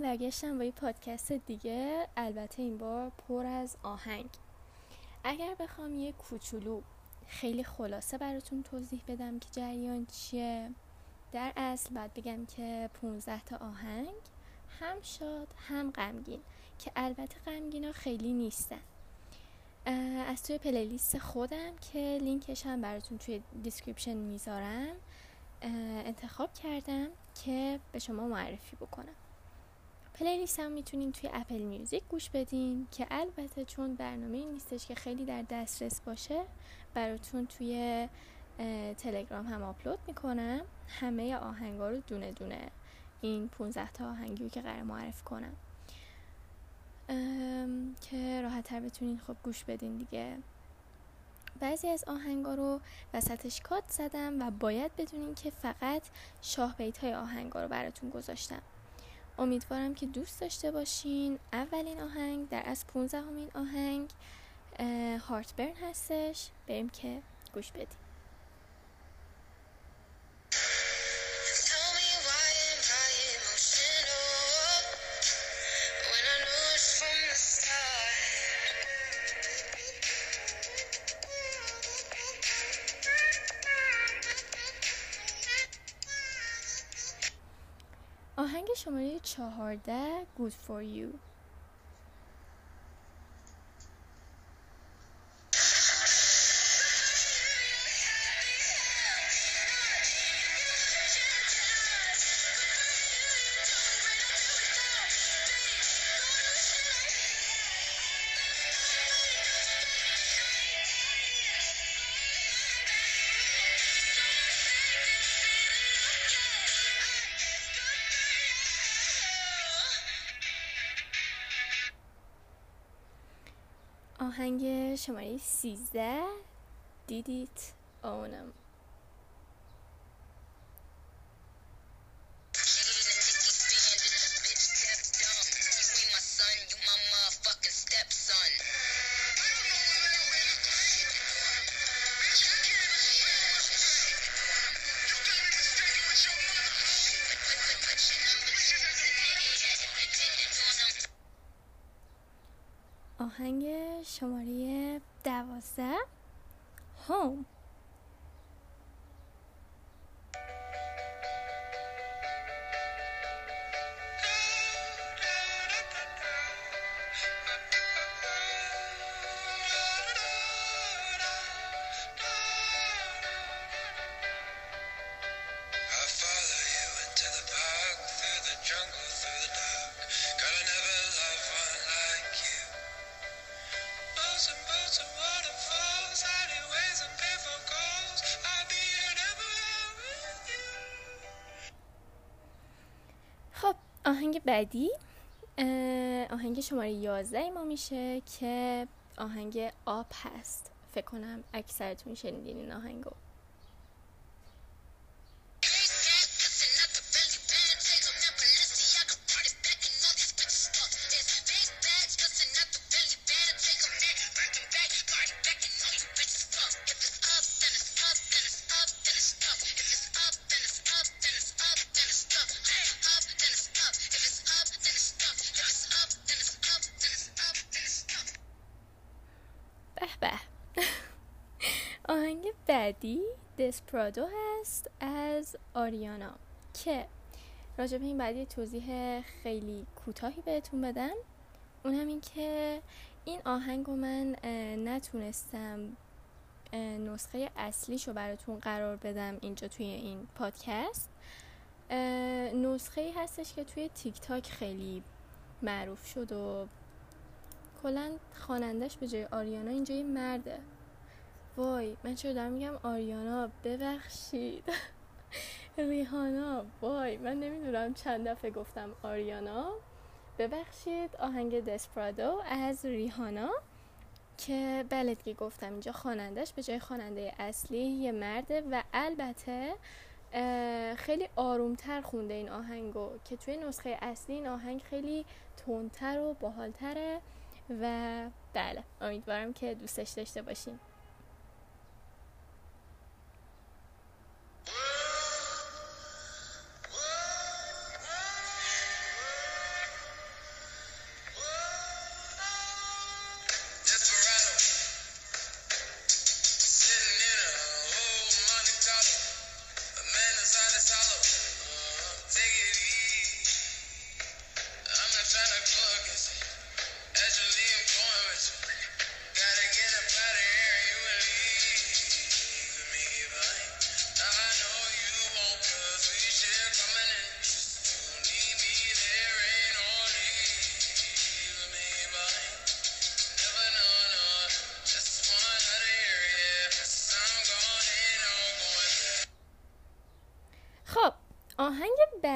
من برگشتم با یه پادکست دیگه البته این بار پر از آهنگ. اگر بخوام یه کوچولو خیلی خلاصه براتون توضیح بدم که جریان چیه در اصل باید بگم که 15 تا آهنگ هم شاد هم غمگین که البته غمگین خیلی نیستن. از توی playlist خودم که لینکش هم براتون توی description می‌ذارم انتخاب کردم که به شما معرفی بکنم. پلیلیست هم می‌تونین توی اپل میوزیک گوش بدین که البته چون برنامه نیستش که خیلی در دسترس باشه براتون توی تلگرام هم آپلود می‌کنم. همه آهنگا رو دونه دونه این 15 تا آهنگی که قرار معرفی کنم. که راحت تر بتونین خب گوش بدین دیگه. بعضی از آهنگا رو وسطش کات زدم و باید بدونین که فقط شاه بیت های آهنگا رو براتون گذاشتم. امیدوارم که دوست داشته باشین. اولین آهنگ در از 15 همین آهنگ هارت برن هستش. بریم که گوش بدیم. چهارده Good for you آهنگ شماره 13 دیدیت. آونم آهنگ شماره دوازده. هوم. بعدی آهنگ شماره 11 ما میشه که آهنگ آب هست. فکر کنم اکثرتون شنیدین این آهنگو. بعدی دسپرادو هست از آریانا که راجع به این بعدی توضیح خیلی کوتاهی بهتون بدم. اون هم این که این آهنگ رو من نتونستم نسخه اصلیش رو براتون قرار بدم اینجا توی این پادکست. نسخه ای هستش که توی تیک تاک خیلی معروف شد و کلا خوانندش به جای آریانا اینجا یه مرده. وای من دارم میگم آریانا ببخشید. ریحانا وای من نمی‌دونم چند دفعه گفتم آریانا. ببخشید آهنگ دسپرادو از ریحانا که بلدگی گفتم اینجا خوانندش به جای خواننده اصلی یه مرده و البته خیلی آرومتر خونده این آهنگو که توی نسخه اصلی این آهنگ خیلی تندتر و باحالتره و بله امیدوارم که دوستش داشته باشین.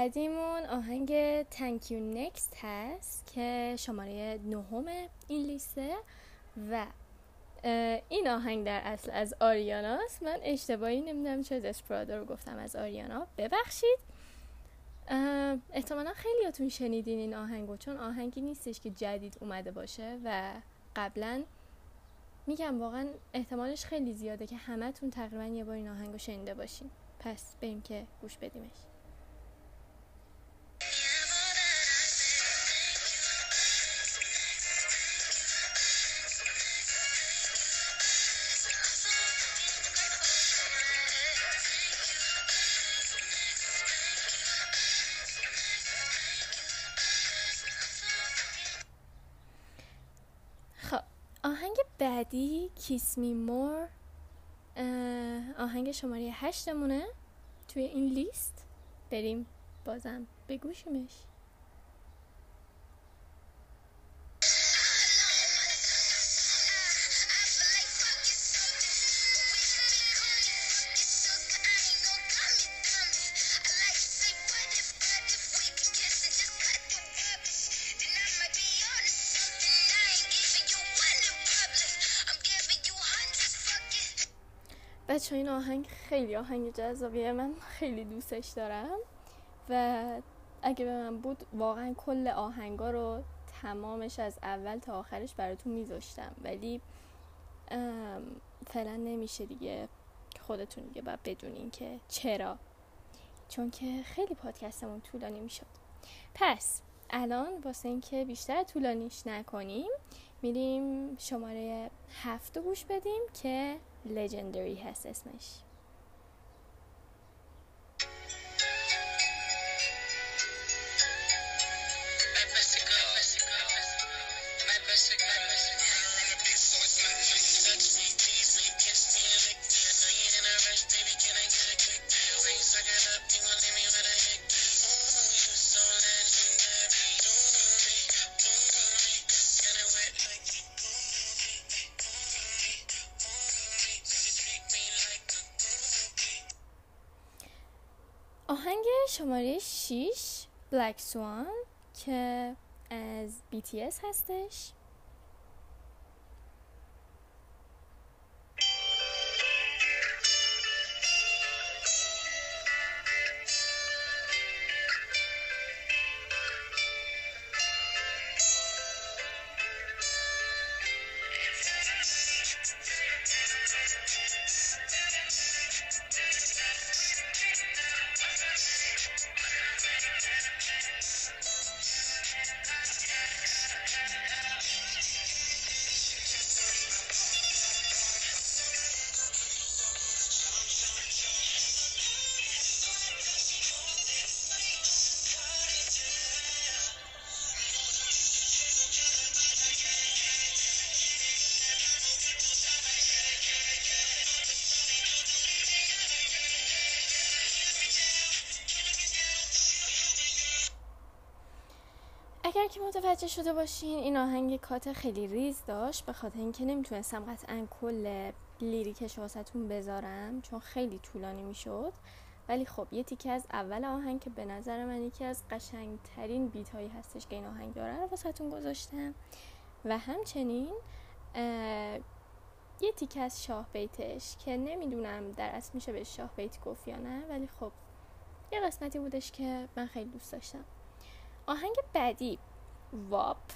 بعدیمون آهنگ Thank You Next هست که شماره نهم این لیسته و این آهنگ در اصل از آریاناست من اشتباهی نمی‌دونم چه دسپرادو رو گفتم از آریانا. ببخشید. احتمالا خیلیاتون شنیدین این آهنگو چون آهنگی نیستش که جدید اومده باشه و قبلا میگم واقعا احتمالش خیلی زیاده که همتون تقریبا یه بار این آهنگو شنیده باشین. پس بریم که گوش بدیمش. بعدی کیس می مور آهنگ شماره هشتمونه. توی این لیست بریم بازم بگوشیمش. بچه این آهنگ خیلی آهنگ جذابیه من خیلی دوستش دارم و اگه به من بود واقعا کل آهنگا رو تمامش از اول تا آخرش براتون میذاشتم. ولی فعلا نمیشه دیگه خودتون دیگه باید بدونین که چرا. چون که خیلی پادکستمون طولانی می‌شد. پس الان واسه اینکه بیشتر طولانیش نکنیم میریم شماره هفت گوش بدیم که لژندری هست آهنگ شماره 6 بلک سوان که از BTS هستش. که متوجه شده باشین این آهنگ کات خیلی ریز داشت به خاطر اینکه نمی‌تونستم قطعا کل لیریکش واسهتون بذارم چون خیلی طولانی می‌شد. ولی خب یه تیکه از اول آهنگ که به نظر من یکی از قشنگترین بیت هایی هستش که این آهنگ داره رو واسهتون گذاشتم. و همچنین یه تیکه از شاه بیتش که نمی‌دونم در اصل میشه به شاه بیت گفت یا نه ولی خب یه قسمتی بودش که من خیلی دوست داشتم. آهنگ بعدی. warp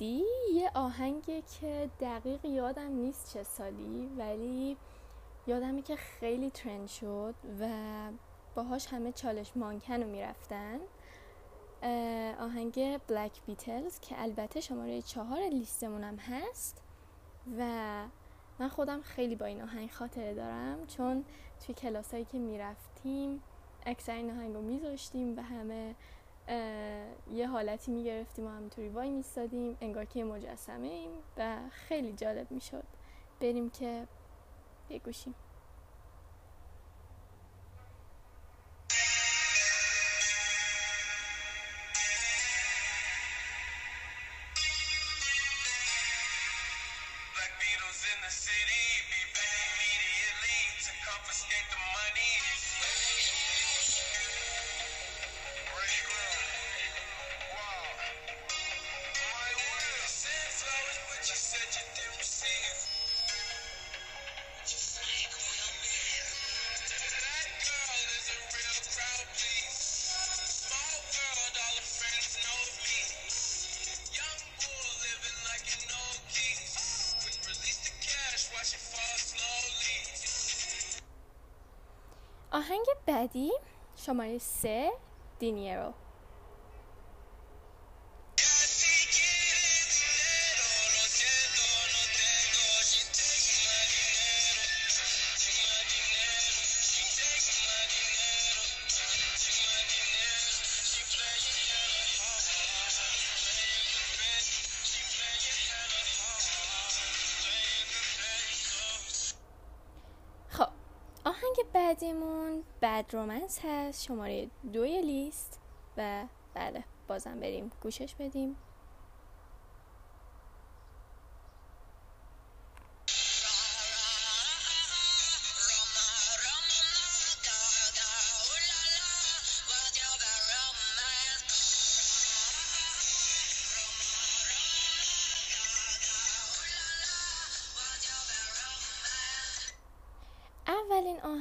بعدی یه آهنگه که دقیق یادم نیست چه سالی ولی یادمه که خیلی ترند شد و باهاش همه چالش مانکن رو می‌رفتن. آهنگ بلک بیتلز که البته شماره چهار لیستمونم هست و من خودم خیلی با این آهنگ خاطره دارم چون توی کلاسایی که می‌رفتیم اکثر این آهنگ رو میذاشتیم و همه یه حالتی می‌گرفتیم و همینطوری وای میستادیم انگار که مجسمه ایم و خیلی جالب می‌شد. بریم که بگوشیم. آهنگ بعدی شماره سه دینیرو. بعدیمون بد رومنس هست. شماره دوی لیست. و بله بازم بریم گوشش بدیم.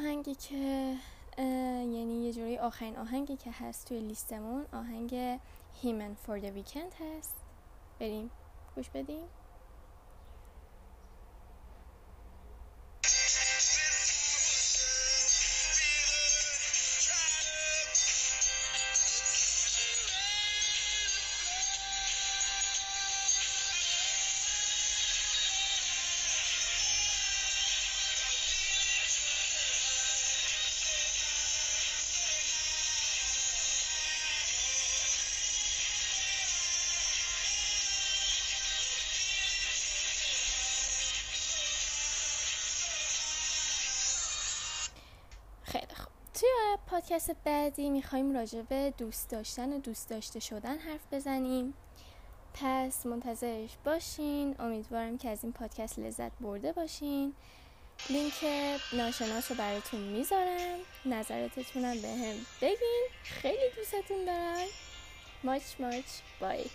آهنگی که یعنی یه جوری آخرین آهنگی که هست توی لیستمون آهنگ هیمن فور the Weekend هست. بریم گوش بدیم. پادکست بعدی می‌خوایم راجع به دوست داشتن و دوست داشته شدن حرف بزنیم. پس منتظرش باشین. امیدوارم که از این پادکست لذت برده باشین. لینک ناشناس رو براتون می‌ذارم. نظراتتونم به هم بگین. خیلی دوستتون دارم. ماچ ماچ. بای.